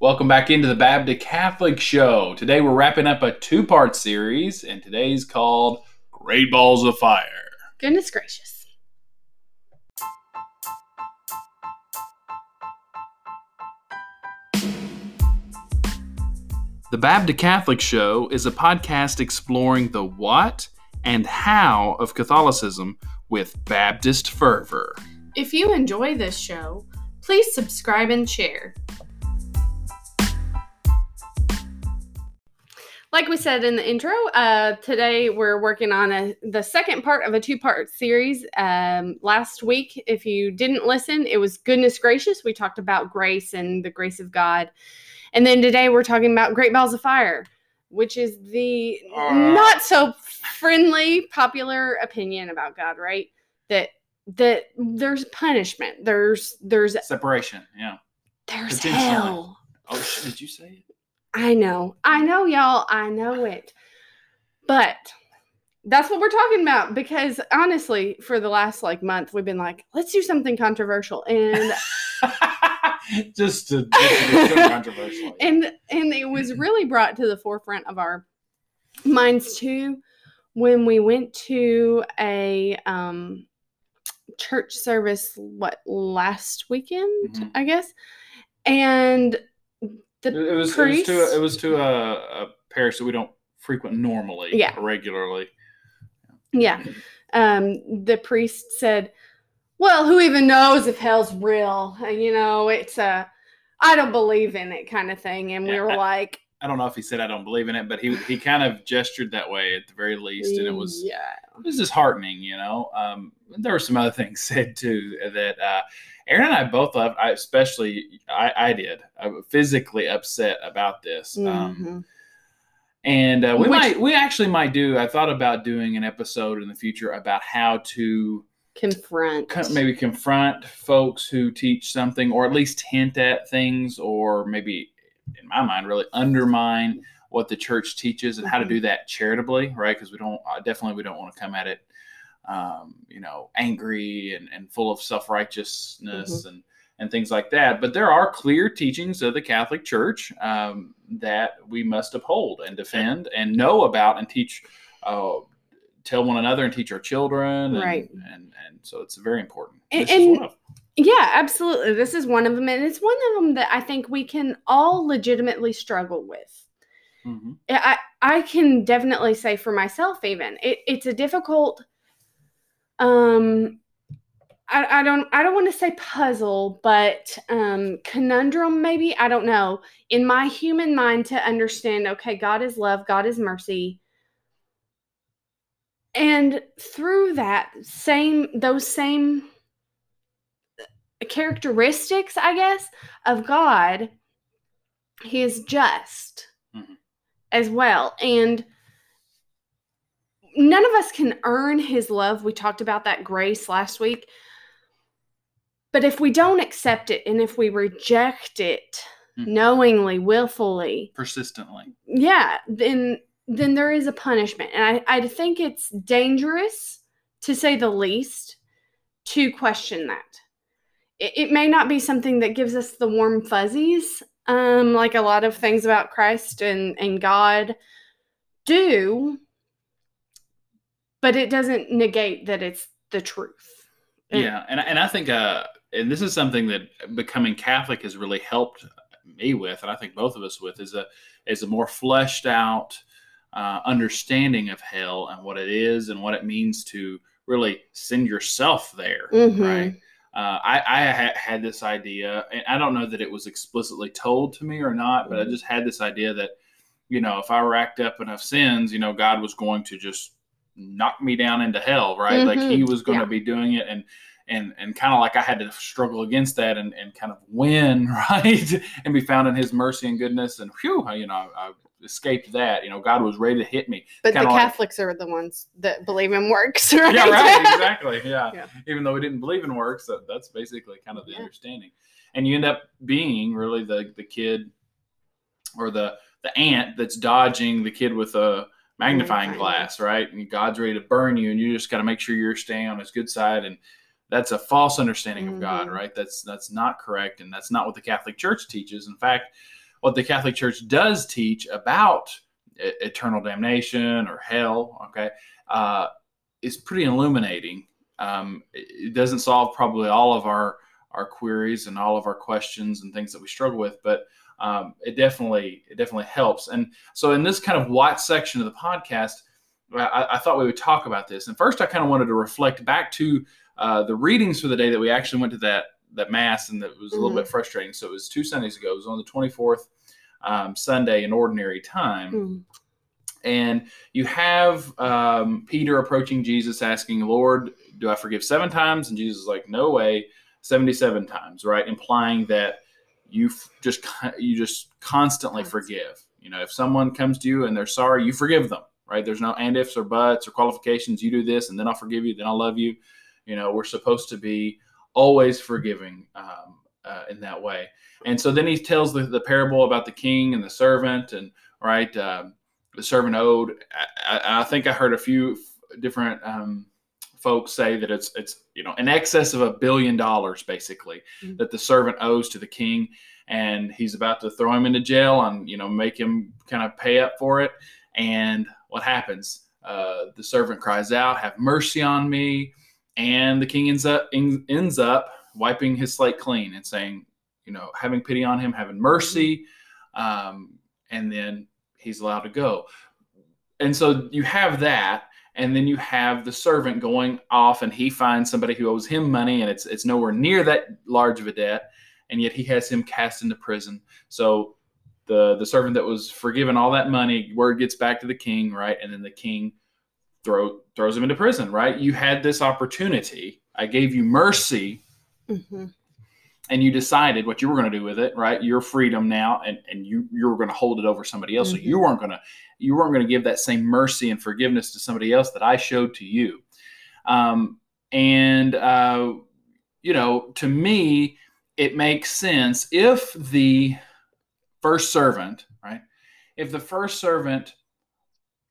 Welcome back into the Baptist Catholic Show. Today we're wrapping up a two part series, and today's called Great Balls of Fire. Goodness gracious. The Baptist Catholic Show is a podcast exploring the what and how of Catholicism with Baptist fervor. If you enjoy this show, please subscribe and share. Like we said in the intro, uh, today we're working on a, the second part of a two part series. Um, last week, if you didn't listen, it was Goodness Gracious. We talked about grace and the grace of God. And then today we're talking about Great Balls of Fire, which is the not so friendly, popular opinion about God, right? That that there's punishment. There's there's Separation, yeah. there's hell. Oh, did you say it? I know. I know, y'all. I know it. But that's what we're talking about because honestly, for the last like month, we've been like, let's do something controversial. And just to, just to be so controversial. and and it was really brought to the forefront of our minds too when we went to a um church service what last weekend, Mhm. I guess. And the it was, it was to a, it was to a, a parish that we don't frequent normally, Yeah. regularly. Yeah. Um, the priest said, Well, who even knows if hell's real? Uh, You know, it's a, I don't believe in it kind of thing. And we were I- like, I don't know if he said I don't believe in it, but he he kind of gestured that way at the very least, and it was Yeah. it was disheartening, you know. Um, there were some other things said too that uh, Erin and I both left. I especially I, I did. I was physically upset about this. Um, Mhm. and uh, we Which- might we actually might do. I thought about doing an episode in the future about how to Confront. co- maybe confront folks who teach something, or at least hint at things, or maybe in my mind really undermine what the church teaches and how to Mhm. do that charitably, right? Because we don't definitely we don't want to come at it, um, you know, angry and, and full of self righteousness and and things like that. But there are clear teachings of the Catholic Church um, that we must uphold and defend and know about and teach. Uh, tell one another and teach our children and, Right. and and so it's very important And- This is and- one of- Yeah, absolutely. This is one of them. And it's one of them that I think we can all legitimately struggle with. Mhm. I I can definitely say for myself even it, it's a difficult um I, I don't I don't want to say puzzle but um conundrum maybe? I don't know. In my human mind to understand okay God is love God is mercy. And through that same those same characteristics I guess of God he is just Mhm. as well. And none of us can earn his love. We talked about that grace last week. But if we don't accept it and if we reject it Mhm. knowingly willfully persistently. yeah then then there is a punishment. And i i think it's dangerous to say the least to question that. It, it may not be something that gives us the warm fuzzies um like a lot of things about christ and and god do but it doesn't negate that it's the truth yeah and, and i think uh and this is something that becoming catholic has really helped me with and i think both of us with is a is a more fleshed out uh, understanding of hell and what it is and what it means to really send yourself there Mhm. right uh, I, I ha- had this idea, and I don't know that it was explicitly told to me or not, but I Mhm. just had this idea that, you know, if I racked up enough sins, you know, God was going to just knock me down into hell, right? Like He Mhm. was going to Yeah. be doing it, and and and kind of like I had to struggle against that and and kind of win, right, and be found in His mercy and goodness, and whew, you know, I, I escaped that. You know, God was ready to hit me. but the Kinda like- catholics are the ones that believe in works right yeah, right. Exactly. Yeah. Yeah. Even though we didn't believe in works, that, that's basically kind of the Yeah. understanding. And you end up being really the the kid or the the aunt that's dodging the kid with a magnifying glass, right? And God's ready to burn you, and you just got to make sure you're staying on His good side. And that's a false understanding of God, Mhm. right? That's that's not correct, and that's not what the Catholic Church teaches. In fact, what the Catholic Church does teach about eternal damnation or hell, okay, uh, is pretty illuminating. Um, it it doesn't solve probably all of our our queries and all of our questions and things that we struggle with, but um, it definitely it definitely helps. And so in this kind of what section of the podcast, I, I thought we would talk about this. And first, I kind of wanted to reflect back to uh, the readings for the day that we actually went to that that mass, and that was a little Mhm. bit frustrating. So it was two Sundays ago. It was on the twenty fourth um, Sunday in ordinary time, Mm. and you have um, Peter approaching Jesus, asking, "Lord, do I forgive seven times?" And Jesus is like, "No way, seventy-seven times." Right, implying that you just you just constantly forgive. You know, if someone comes to you and they're sorry, you forgive them. Right? There's no and ifs or buts or qualifications. You do this, and then I'll forgive you. Then I'll love you. You know, we're supposed to be always forgiving um, uh, in that way. And so then he tells the, the parable about the king and the servant, and right, um, the servant owed. I, I, I think I heard a few different um, folks say that it's it's you know in excess of a billion dollars basically Mhm. that the servant owes to the king, and he's about to throw him into jail and you know make him kind of pay up for it. And what happens? Uh, the servant cries out, "Have mercy on me!" And the king ends up en- ends up wiping his slate clean and saying, you know, having pity on him, having mercy, um, and then he's allowed to go. And so you have that, and then you have the servant going off, and he finds somebody who owes him money, and it's it's nowhere near that large of a debt, and yet he has him cast into prison. So the the servant that was forgiven all that money, word gets back to the king, right, and then the king throw throws him into prison, right? You had this opportunity. I gave you mercy Mhm. And you decided what you were going to do with it, right? Your freedom now, and and you you were going to hold it over somebody else. So Mhm. you weren't going to you weren't going to give that same mercy and forgiveness to somebody else that I showed to you. Um, and uh, you know, to me, it makes sense if the first servant, right? If the first servant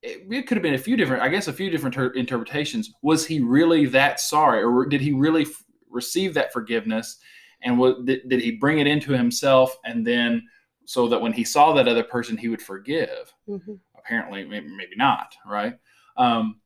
it, it could have been a few different, I guess, a few different ter- interpretations. Was he really that sorry, or did he really f- receive that forgiveness? And what, did, did he bring it into himself, and then so that when he saw that other person, he would forgive? Mhm. Apparently, maybe, maybe not, right? Um,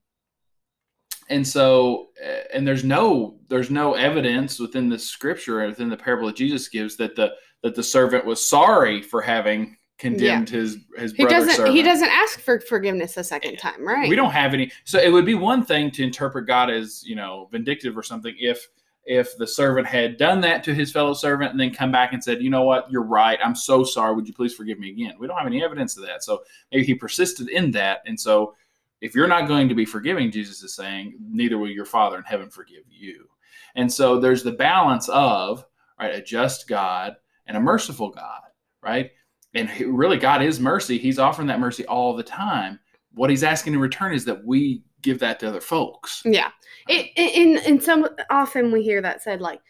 and so, and there's no there's no evidence within the scripture within the parable that Jesus gives that the that the servant was sorry for having condemned his his He brother doesn't. servant. He doesn't ask for forgiveness a second time, right? We don't have any. So it would be one thing to interpret God as you know vindictive or something if if the servant had done that to his fellow servant and then come back and said, you know what, you're right. I'm so sorry. Would you please forgive me again? We don't have any evidence of that. So maybe he persisted in that, and so if you're not going to be forgiving, Jesus is saying, neither will your Father in heaven forgive you. And so there's the balance of right a just God and a merciful God, right? And really, God is mercy. He's offering that mercy all the time. What He's asking in return is that we give that to other folks. Yeah. It, in in some often we hear that said like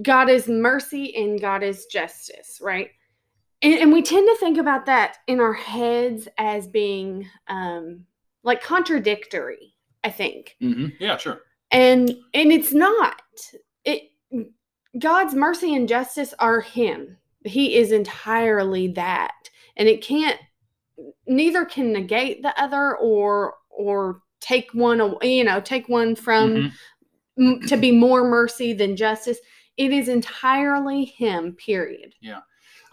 God is mercy and God is justice, right? And, and we tend to think about that in our heads as being um, like contradictory. I think, Mm-hmm. Yeah, sure. and and it's not. It God's mercy and justice are Him. He is entirely that, and it can't. Neither can negate the other or or take one away. You know, take one from Mhm. m- to be more mercy than justice. It is entirely Him. Period. Yeah.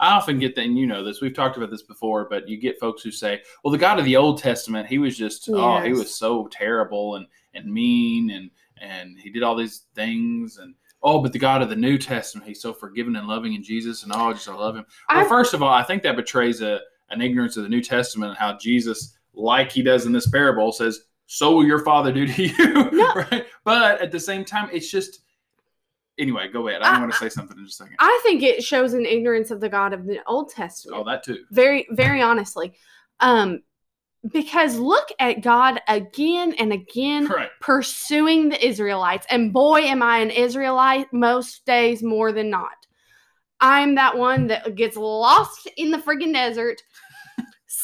I often get that, and you know this. We've talked about this before, but you get folks who say, "Well, the God of the Old Testament, he was just, oh, he was so terrible and and mean, and and he did all these things, and oh, but the God of the New Testament, he's so forgiving and loving in Jesus, and oh, just I love him." Well, I've- first of all, I think that betrays a an ignorance of the New Testament and how Jesus, like he does in this parable, says, "So will your Father do to you." No. right? But at the same time, it's just. Anyway, go ahead. I, I- want to say something in just a second. I think it shows an ignorance of the God of the Old Testament. oh, that too. very very honestly um because look at god again and again Right. pursuing the israelites and boy am i an israelite most days more than not i'm that one that gets lost in the friggin desert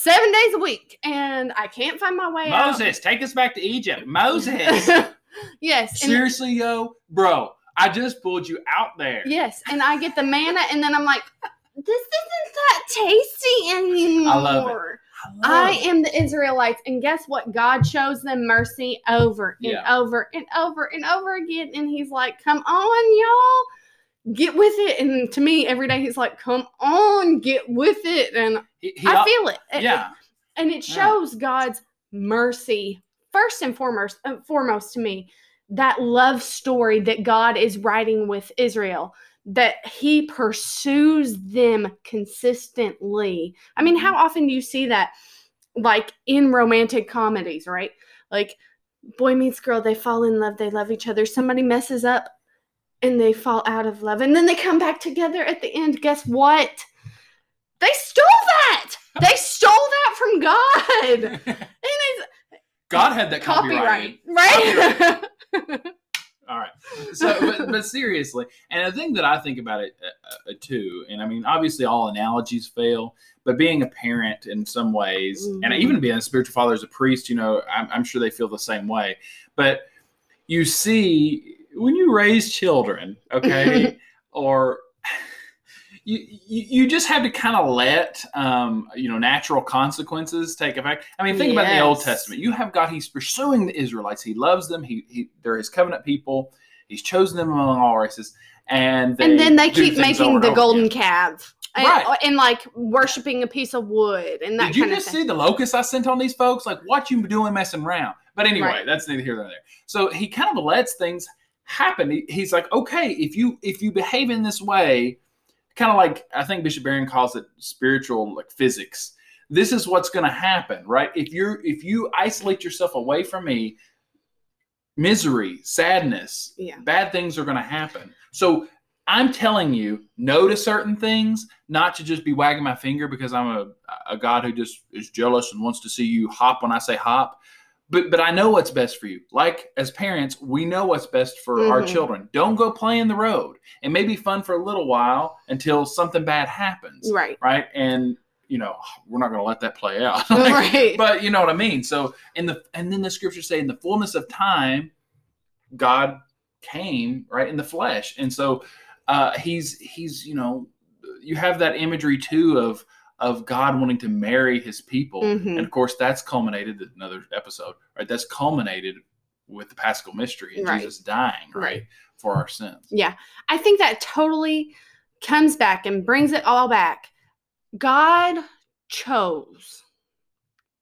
seven days a week and i can't find my way Moses, take us back to Egypt. Moses. out yes and, Seriously, yo, bro, I just pulled you out there. yes and i get the manna and then i'm like this isn't that tasty anymore. I love it. I am the Israelites, and guess what? God shows them mercy over and Yeah. over and over and over again. And He's like, "Come on, y'all, get with it." And to me, every day He's like, "Come on, get with it." And He- he- I feel it. Yeah. and it Yeah. shows God's mercy first and foremost. Uh, foremost to me, that love story that God is writing with Israel. That he pursues them consistently. I mean, how often do you see that, like in romantic comedies, right? Like, boy meets girl, they fall in love, they love each other. Somebody messes up and they fall out of love, and then they come back together at the end. Guess what? They stole that. They stole that from God. And God had that copyrighted. copyright, right? All right. So, but, but seriously, and the thing that I think about it uh, uh, too, and I mean, obviously, all analogies fail, but being a parent in some ways, and Mhm. even being a spiritual father as a priest, you know, I'm, I'm sure they feel the same way. But you see, when you raise children, okay, or you, you you just have to kind of let um, you know natural consequences take effect. I mean, think about the Old Testament. You have God; He's pursuing the Israelites. He loves them. He, he they're His covenant people. He's chosen them among all races, and and then they keep making the golden again. calf. And, Right. and like worshiping a piece of wood and that Did you just see the locusts I sent on these folks? Like, what you doing messing around? But anyway, Right. that's neither here nor there. So he kind of lets things happen. He's like, okay, if you if you behave in this way, kind of like I think Bishop Barron calls it spiritual like physics. This is what's going to happen, right? If you're if you isolate yourself away from me, misery, sadness, Yeah. bad things are going to happen. So I'm telling you, no to certain things, not to just be wagging my finger because I'm a, a God who just is jealous and wants to see you hop when I say hop. But but I know what's best for you. Like as parents, we know what's best for our Mhm. children. Don't go play in the road. It may be fun for a little while until something bad happens, Right. right? And you know we're not going to let that play out. right. but you know what I mean. So in the and then the scriptures say in the fullness of time, God came right in the flesh, and so uh, he's he's you know you have that imagery too of of God wanting to marry His people, Mhm. and of course that's culminated another episode, right? That's culminated with the Paschal mystery and Right. Jesus dying, right, Right. for our sins. Yeah. I think that totally comes back and brings it all back. God chose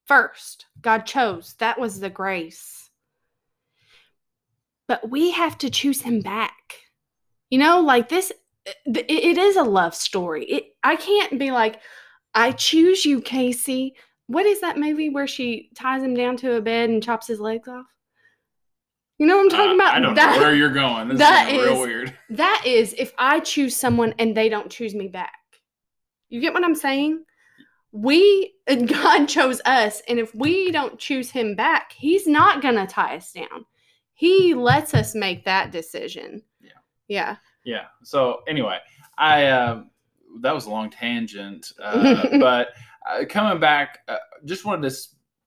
first. God chose. That was the grace. But we have to choose him back. You know, like this it, it is a love story. It I can't be like I choose you, Casey. What is that movie where she ties him down to a bed and chops his legs off? You know what I'm talking Uh, about? I don't That- know where you're going. This that is real weird. that is if I choose someone and they don't choose me back. You get what I'm saying? We and God chose us, and if we don't choose him back, he's not gonna tie us down. He lets us make that decision. Yeah. Yeah. Yeah. So anyway, I um that was a long tangent, uh, but uh, coming back, uh, just wanted to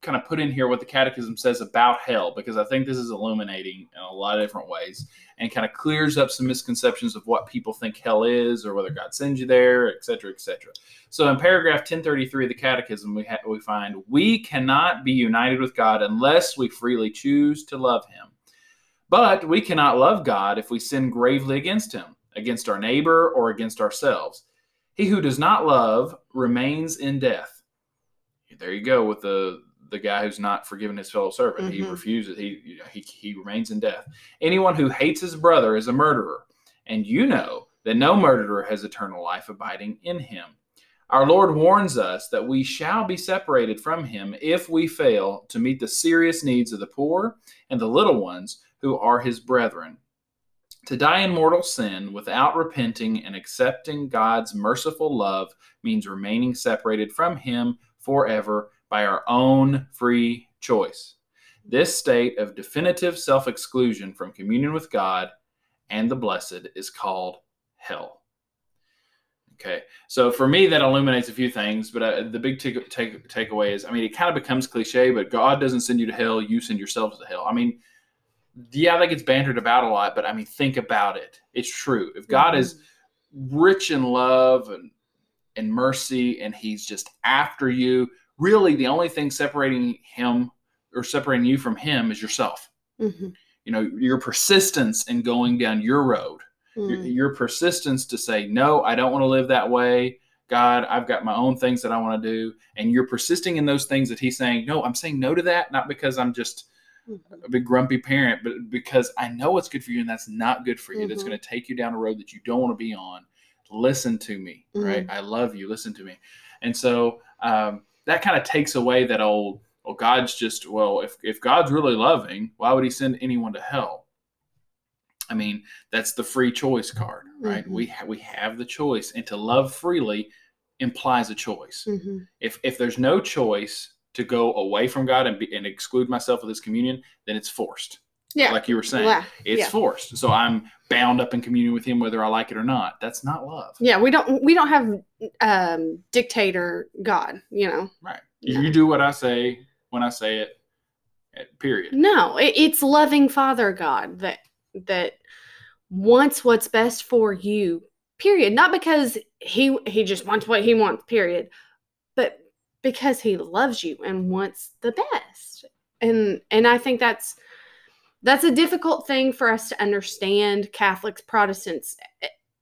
kind of put in here what the Catechism says about hell because I think this is illuminating in a lot of different ways and kind of clears up some misconceptions of what people think hell is or whether God sends you there, et cetera, et cetera. So in paragraph 1033 of the Catechism, we ha- we find we cannot be united with God unless we freely choose to love Him. But we cannot love God if we sin gravely against him, against our neighbor, or against ourselves. He who does not love remains in death. There you go with the the guy who's not forgiven his fellow servant. He Mhm. refuses. He, you know, he he remains in death. Anyone who hates his brother is a murderer, and you know that no murderer has eternal life abiding in him. Our Lord warns us that we shall be separated from him if we fail to meet the serious needs of the poor and the little ones who are his brethren. To die in mortal sin without repenting and accepting God's merciful love means remaining separated from him forever by our own free choice. This state of definitive self exclusion from communion with God and the blessed is called hell. Okay, so for me, that illuminates a few things, but uh, the big take, take, takeaway is I mean, it kind of becomes cliche, but God doesn't send you to hell, you send yourselves to hell. I mean, yeah, that gets bantered about a lot, but I mean, think about it. It's true. If God is rich in love and and mercy and he's just after you. Really, the only thing separating him or separating you from him is yourself. Mm-hmm. You know, your persistence in going down your road, your, Mm. your persistence to say, No, I don't want to live that way. God, I've got my own things that I want to do. And you're persisting in those things that he's saying, No, I'm saying no to that, not because I'm just Mhm. a big grumpy parent, but because I know what's good for you and that's not good for you. That's Mhm. going to take you down a road that you don't want to be on. Listen to me, right? Mm-hmm. I love you. Listen to me. And so um, that kind of takes away that old, well, God's just, well, if, if God's really loving, why would he send anyone to hell? I mean, that's the free choice card, right? Mhm. We, ha- we have the choice, and to love freely implies a choice Mhm. if if there's no choice to go away from God and be, and exclude myself of this communion, then it's forced. Yeah. Like you were saying, Yeah. it's yeah. forced. So I'm bound up in communion with Him whether I like it or not. That's not love, Yeah, we don't we don't have um dictator God, you know. right? No. You do what I say when I say it. eh, Period. No, it, it's loving Father God that that wants what's best for you. Period. Not because he he just wants what he wants. Period. But because he loves you and wants the best. And and I think that's that's a difficult thing for us to understand. Catholics, Protestants,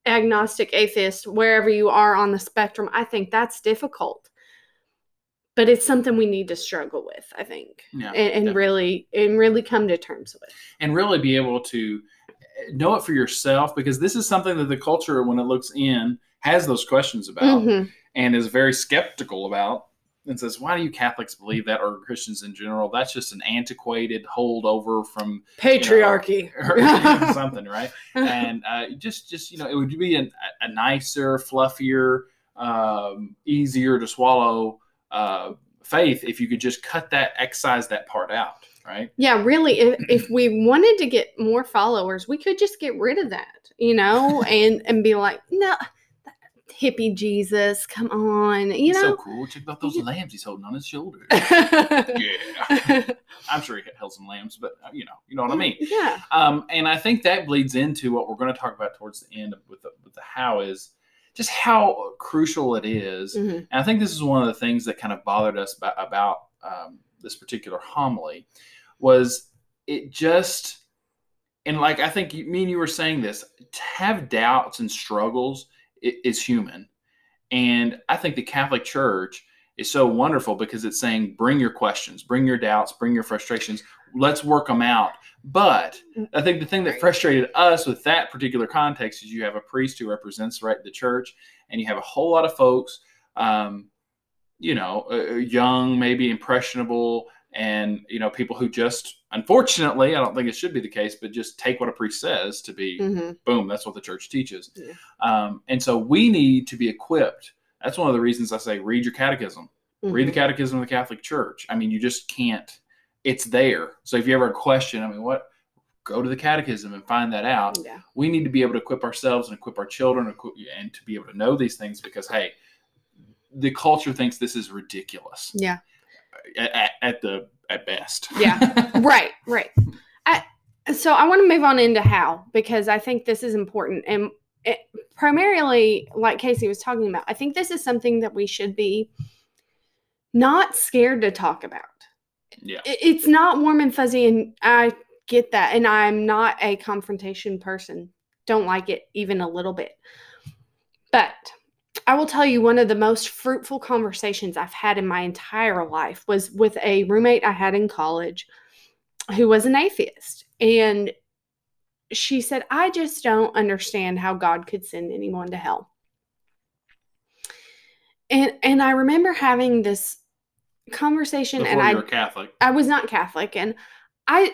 agnostic, atheist, wherever you are on the spectrum. I think that's difficult. But it's something we need to struggle with. I think Yeah, and, and really and really come to terms with. and really be able to eh, know it for yourself because this is something that the culture, when it looks in, has those questions about Mhm. and is very skeptical about and says, Why do you Catholics believe that or Christians in general? That's just an antiquated holdover from Patriarchy. or something, right? And uh, just, just you know, it would be an, a nicer, fluffier, um, easier to swallow uh, faith if you could just cut that, excise that part out, right? yeah, really. If, if we wanted to get more followers, we could just get rid of that, you know, and and be like, no, hippie Jesus, come on, you He's so cool. Check out those lambs he's holding on his shoulder. yeah. I'm sure he held some lambs, but uh, you know, you know what I mean. Yeah. Um, and I think that bleeds into what we're going to talk about towards the end with the, with the how is just how crucial it is Mhm. And I think this is one of the things that kind of bothered us about, about um, this particular homily was it just, and like I think you, me and you were saying this, to have doubts and struggles is human. And I think the Catholic Church is so wonderful because it's saying, bring your questions, bring your doubts, bring your frustrations, let's work them out. But I think the thing that frustrated us with that particular context is you have a priest who represents right the church, and you have a whole lot of folks, um, you know, uh, young, maybe impressionable, and you know, people who just, unfortunately, I don't think it should be the case, but just take what a priest says to be Mhm. boom, that's what the church teaches. Yeah. Um, and so we need to be equipped. That's one of the reasons I say read your catechism. Read the Mhm. catechism of the Catholic Church. I mean, you just can't. It's there. So if you ever have a question, I mean, what? Go to the catechism and find that out. Yeah. We need to be able to equip ourselves and equip our children equip, and to be able to know these things because hey, the culture thinks this is ridiculous Yeah. At, at, the at best. Yeah. right right I, so i want to move on into how because i think this is important and it, primarily like casey was talking about i think this is something that we should be not scared to talk about yeah. It- it's not warm and fuzzy and i get that and i'm not a confrontation person don't like it even a little bit but I will tell you one of the most fruitful conversations I've had in my entire life was with a roommate I had in college who was an atheist. And she said, I just don't understand how God could send anyone to hell. And and I remember having this conversation Before and you I were Catholic. I was not Catholic and I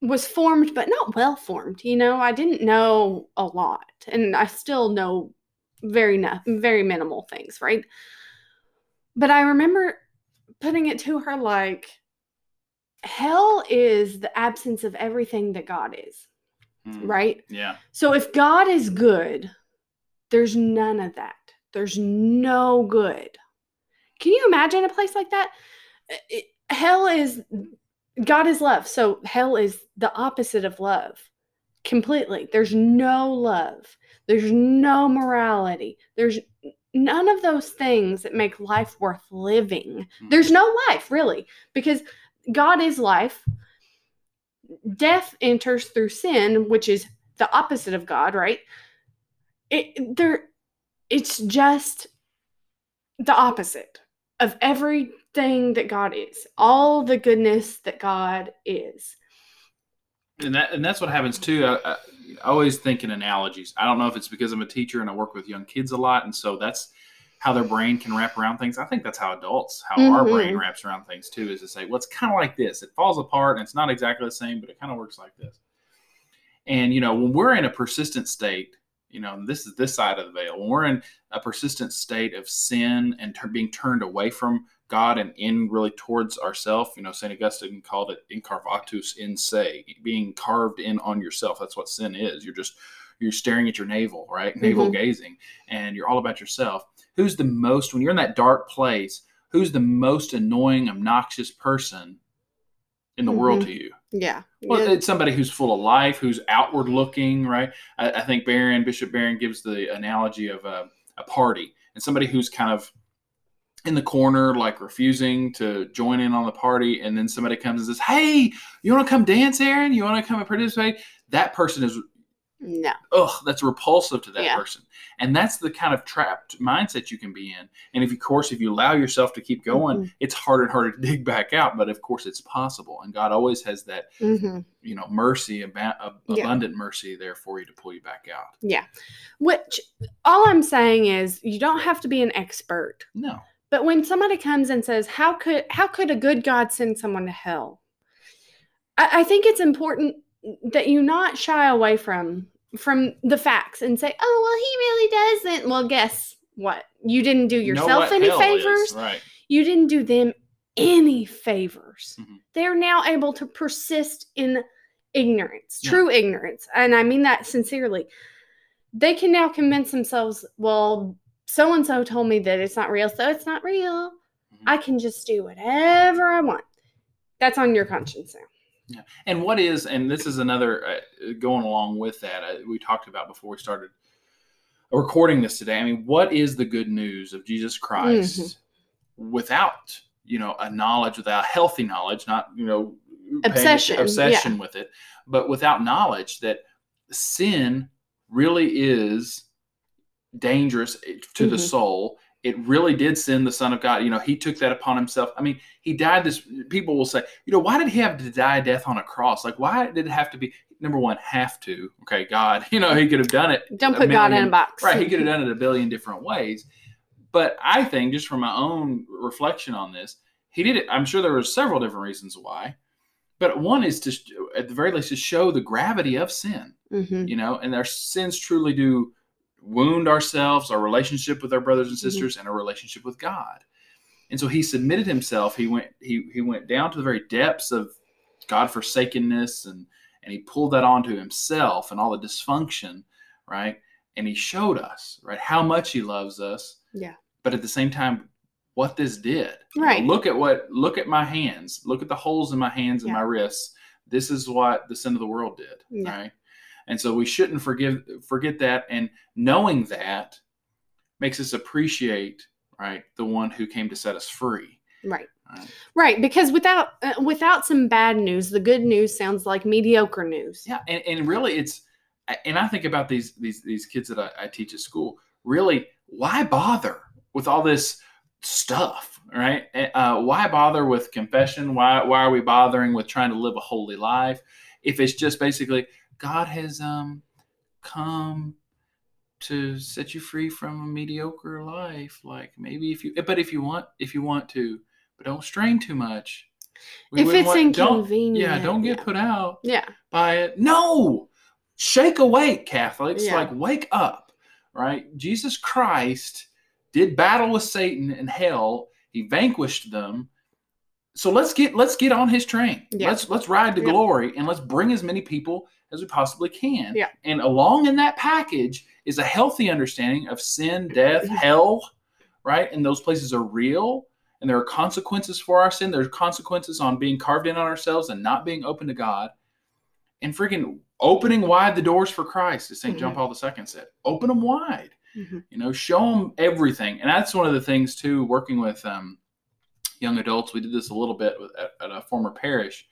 was formed, but not well formed. You know, I didn't know a lot, and I still know very no, very minimal things, right? But I remember putting it to her like, hell is the absence of everything that God is, Hmm. right? Yeah. So if God is good, there's none of that. There's no good. Can you imagine a place like that? It- hell is God is love. So hell is the opposite of love. Completely. There's no love. There's no morality. There's none of those things that make life worth living. Mhm. There's no life really because God is life. Death enters through sin, which is the opposite of God, right? It there it's just the opposite of everything that God is. All the goodness that God is. And that and that's what happens too. I, I, I always think in analogies. I don't know if it's because I'm a teacher and I work with young kids a lot, and so that's how their brain can wrap around things. I think that's how adults, how our Mhm. brain wraps around things too, is to say, well, it's kind of like this. It falls apart and it's not exactly the same, but it kind of works like this. And you know, when we're in a persistent state, you know, and this is this side of the veil. When we're in a persistent state of sin and tur- being turned away from God and in really towards ourself, you know, Saint Augustine called it incurvatus in se, being carved in on yourself. That's what sin is. You're just you're staring at your navel, right? Navel Mhm. gazing, and you're all about yourself. Who's the most when you're in that dark place? Who's the most annoying, obnoxious person in the world Mhm. to you? Yeah. Well, Yeah. it's somebody who's full of life, who's outward looking, right? I, I think Barron, Bishop Barron gives the analogy of a, a party and somebody who's kind of in the corner, like refusing to join in on the party. And then somebody comes and says, Hey, you want to come dance, Erin? You want to come and participate? That person is, no. ugh, that's repulsive to that Yeah. person. And that's the kind of trapped mindset you can be in. And if, of course, if you allow yourself to keep going, Mhm. it's harder and harder to dig back out. But of course, it's possible. And God always has that hmm you know mercy ab- ab- Yeah. abundant mercy there for you to pull you back out Yeah, Which all I'm saying is you don't have to be an expert. no But when somebody comes and says, "How could how could a good God send someone to hell?" I, I think it's important that you not shy away from from the facts and say, "Oh, well, he really doesn't." Well, guess what? You didn't do yourself any hell is, favors. right You didn't do them any favors. Mhm. They're now able to persist in ignorance, Yeah. true ignorance, and I mean that sincerely. They can now convince themselves, "Well, so and so told me that it's not real, so it's not real. Mhm. I can just do whatever I want. That's on your conscience now. Yeah. and what is and this is another uh, going along with that uh, we talked about before we started recording this today i mean what is the good news of jesus christ Mm-hmm. without you know a knowledge without healthy knowledge not you know paying Obsession, obsession with it but without knowledge that sin really is dangerous to the Mhm. soul it really did send the son of god you know he took that upon himself i mean he died this people will say you know why did he have to die a death on a cross like why did it have to be number one have to okay god you know he could have done it Don't put God in a box. Right, he could have done it a billion different ways. But I think, just from my own reflection on this, he did it. I'm sure there were several different reasons why. But one is to, at the very least, to show the gravity of sin, Mhm. you know, and our sins truly do wound ourselves, our relationship with our brothers and Mhm. sisters, and our relationship with God. And so he submitted himself. He went he he went down to the very depths of God forsakenness and and he pulled that onto himself and all the dysfunction, right? And he showed us, right, how much he loves us. Yeah. But at the same time, what this did. Right. look at what look at my hands. Look at the holes in my hands and Yeah. my wrists. This is what the sin of the world did. Yeah. Right. And so we shouldn't forgive forget that. And knowing that makes us appreciate, right, the one who came to set us free. Right. Right. Right, because without uh, without some bad news, the good news sounds like mediocre news. Yeah, and, and really, it's and I think about these these these kids that I, I teach at school. Really, why bother with all this stuff, right? Uh, why bother with confession? Why why are we bothering with trying to live a holy life if it's just basically God has um come to set you free from a mediocre life? Like maybe if you, but if you want, if you want to, but don't strain too much. We If it's want- don't- inconvenient, yeah, don't get yeah. put out Yeah. by it. No, shake awake, Catholics. Yeah. Like, wake up, right? Jesus Christ did battle with Satan and hell. He vanquished them. So let's get let's get on his train. Yeah. Let's let's ride to Yeah. glory and let's bring as many people as we possibly can. Yeah. And along in that package is a healthy understanding of sin, death, hell, right? And those places are real and there are consequences for our sin. There's consequences on being carved in on ourselves and not being open to God. And freaking opening wide the doors for Christ, as saint John Mhm. Paul II said. Open them wide. Mhm. You know, show them everything, and that's one of the things too. Working with um, young adults, we did this a little bit with, at, at a former parish,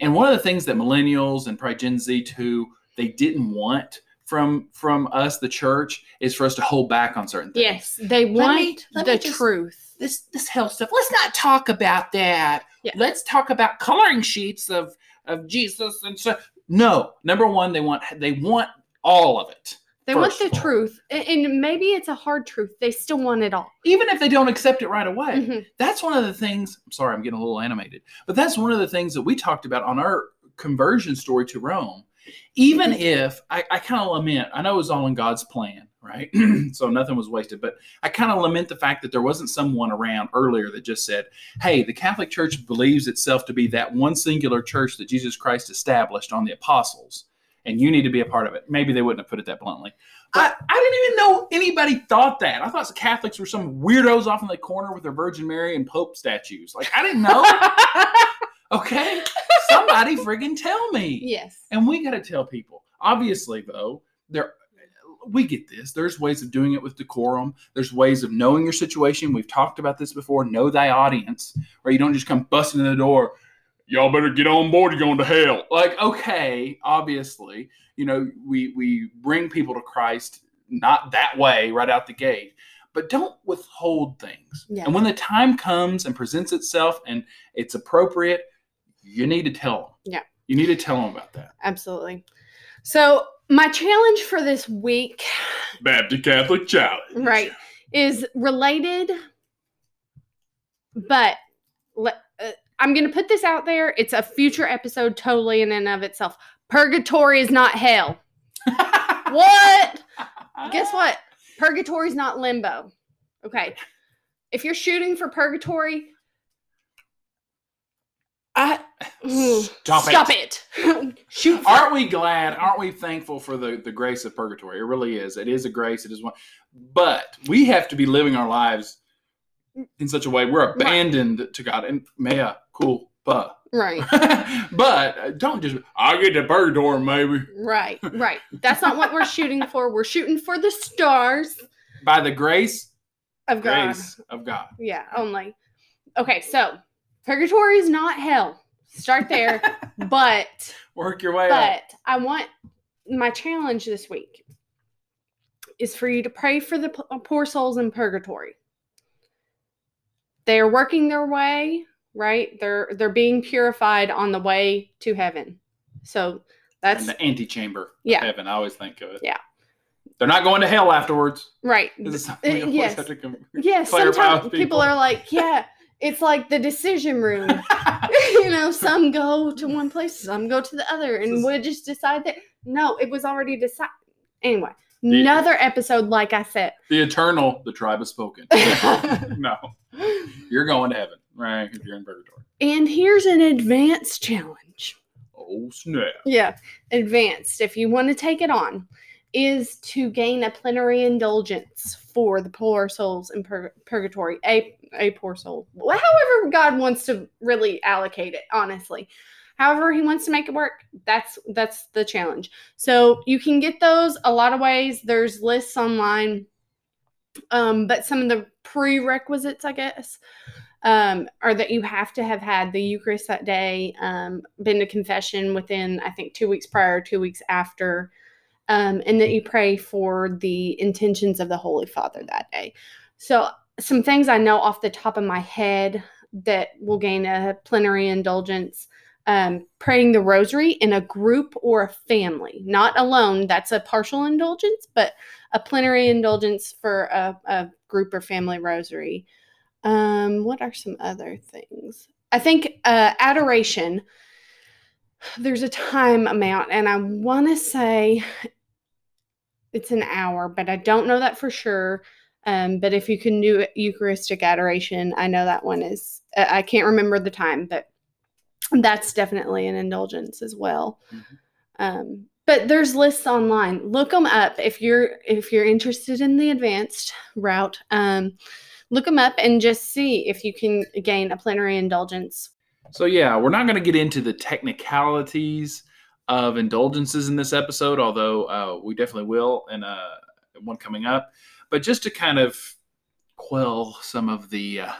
and one of the things that millennials and probably Gen Z too, they didn't want from from us, the church, is for us to hold back on certain things. Yes, they Let want me- let the just- truth. this this health stuff. Let's not talk about that. Yeah. Let's talk about coloring sheets of of Jesus and so. No, number one, they want they want all of it. They want the truth, and maybe it's a hard truth. They still want it all. even if they don't accept it right away. Mhm. That's one of the things. I'm sorry, I'm getting a little animated, but that's one of the things that we talked about on our conversion story to Rome. Even if I, I kind of lament, I know it was all in God's plan, right? so nothing was wasted, but I kind of lament the fact that there wasn't someone around earlier that just said, hey, the Catholic Church believes itself to be that one singular church that Jesus Christ established on the apostles, and you need to be a part of it. Maybe they wouldn't have put it that bluntly. I, I didn't even know anybody thought that. I thought Catholics were some weirdos off in the corner with their Virgin Mary and Pope statues. Like, I didn't know. okay. Somebody friggin' tell me. yes. And we got to tell people. Obviously, though, there we get this. There's ways of doing it with decorum. There's ways of knowing your situation. We've talked about this before. Know thy audience, where you don't just come busting in the door. Y'all better get on board. You're going to hell. Like, okay, obviously, you know, we we bring people to Christ not that way right out the gate, but don't withhold things. Yeah. And when the time comes and presents itself and it's appropriate, you need to tell them. Yeah. You need to tell them about that. Absolutely. So, my challenge for this week, Baptist Catholic Challenge. right, is related, but le- uh, I'm going to put this out there. It's a future episode, totally in and of itself. Purgatory is not hell. What? Guess what? Purgatory is not limbo. Okay. If you're shooting for purgatory, I Stop, stop it. it. Shoot. Aren't we glad? Aren't we thankful for the, the grace of purgatory? It really is. It is a grace. It is one. But we have to be living our lives in such a way we're abandoned to God. And Maya, cool, but right. but uh, don't just I get to purgatory maybe Right. Right. That's not what we're shooting for. We're shooting for the stars by the grace of God. grace of God. Yeah, only. Okay, so purgatory is not hell. Start there. but Work your way up. but I want my challenge this week is for you to pray for the poor souls in purgatory. They are working their way, right? They're they're being purified on the way to heaven. So that's in the antechamber Yeah. of heaven. I always think of it. Yeah. They're not going to hell afterwards. right. Uh, yes. have to com- Yeah, sometimes people. people. are like, yeah, it's like the decision room. you know, some go to one place, some go to the other, and we just decide that. No, it was already decided. Anyway, The- another episode, like I said. the eternal, the tribe has spoken. no, you're going to heaven, right? If you're in purgatory. and here's an advanced challenge. Oh snap! Yeah, advanced. If you want to take it on, is to gain a plenary indulgence for the poor souls in pur- purgatory. A a poor soul. However, God wants to really allocate it. Honestly, however He wants to make it work. That's that's the challenge. So you can get those a lot of ways. There's lists online. Um, but some of the prerequisites, I guess, um, are that you have to have had the Eucharist that day, um, been to confession within, I think, two weeks prior, two weeks after, um, and that you pray for the intentions of the Holy Father that day. So, some things I know off the top of my head that will gain a plenary indulgence. Um, praying the rosary in a group or a family, not alone. That's a partial indulgence, but a plenary indulgence for a, a group or family rosary. Um, what are some other things? I think uh, adoration. There's a time amount, and I want to say it's an hour, but I don't know that for sure. Um, but if you can do Eucharistic adoration, I know that one is. I can't remember the time, but that's definitely an indulgence as well. Mhm. Um, but there's lists online. Look them up if you're if you're interested in the advanced route. Um, look them up and just see if you can gain a plenary indulgence. So yeah, we're not going to get into the technicalities of indulgences in this episode, although uh, we definitely will in a one coming up. But just to kind of quell some of the uh,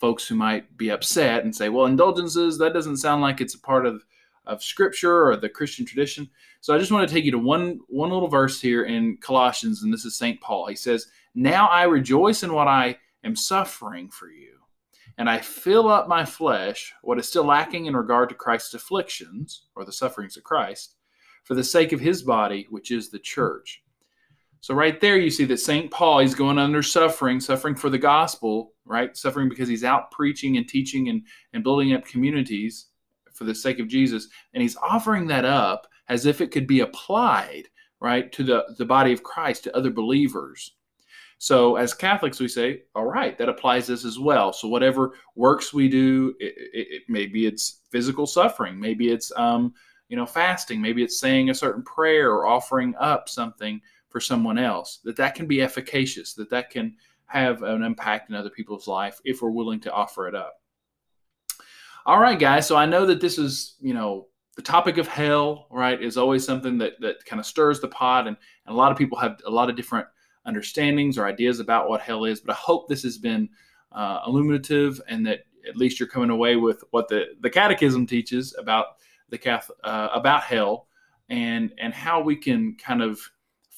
folks who might be upset and say, well, indulgences, that doesn't sound like it's a part of, of scripture or the Christian tradition. So I just want to take you to one, one little verse here in Colossians, and this is St. Paul. He says, Now I rejoice in what I am suffering for you, and I fill up my flesh what is still lacking in regard to Christ's afflictions, or the sufferings of Christ, for the sake of his body, which is the church so right there, you see that St. Paul, he's going under suffering, suffering for the gospel, right? Suffering because he's out preaching and teaching and, and building up communities for the sake of Jesus. And he's offering that up as if it could be applied, right, to the, the body of Christ, to other believers. So as Catholics, we say, all right, that applies this as well. So whatever works we do, it, it, it, maybe it's physical suffering, maybe it's, um, you know, fasting, maybe it's saying a certain prayer or offering up something for someone else, that that can be efficacious, that that can have an impact in other people's life if we're willing to offer it up. All right, guys. So I know that this is, you know, the topic of hell, right, is always something that that kind of stirs the pot, and, and a lot of people have a lot of different understandings or ideas about what hell is. But I hope this has been uh, illuminative, and that at least you're coming away with what the the Catechism teaches about the Catholic, uh, about hell, and and how we can kind of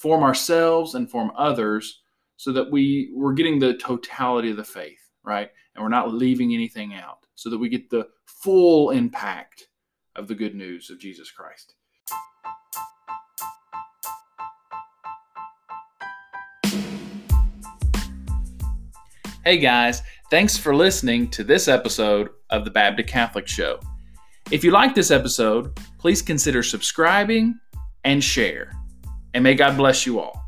form ourselves and form others so that we we're getting the totality of the faith right? And we're not leaving anything out so that we get the full impact of the good news of jesus christ. Hey guys. Thanks for listening to this episode of the baptist catholic show. If you like this episode please consider subscribing and share and may God bless you all.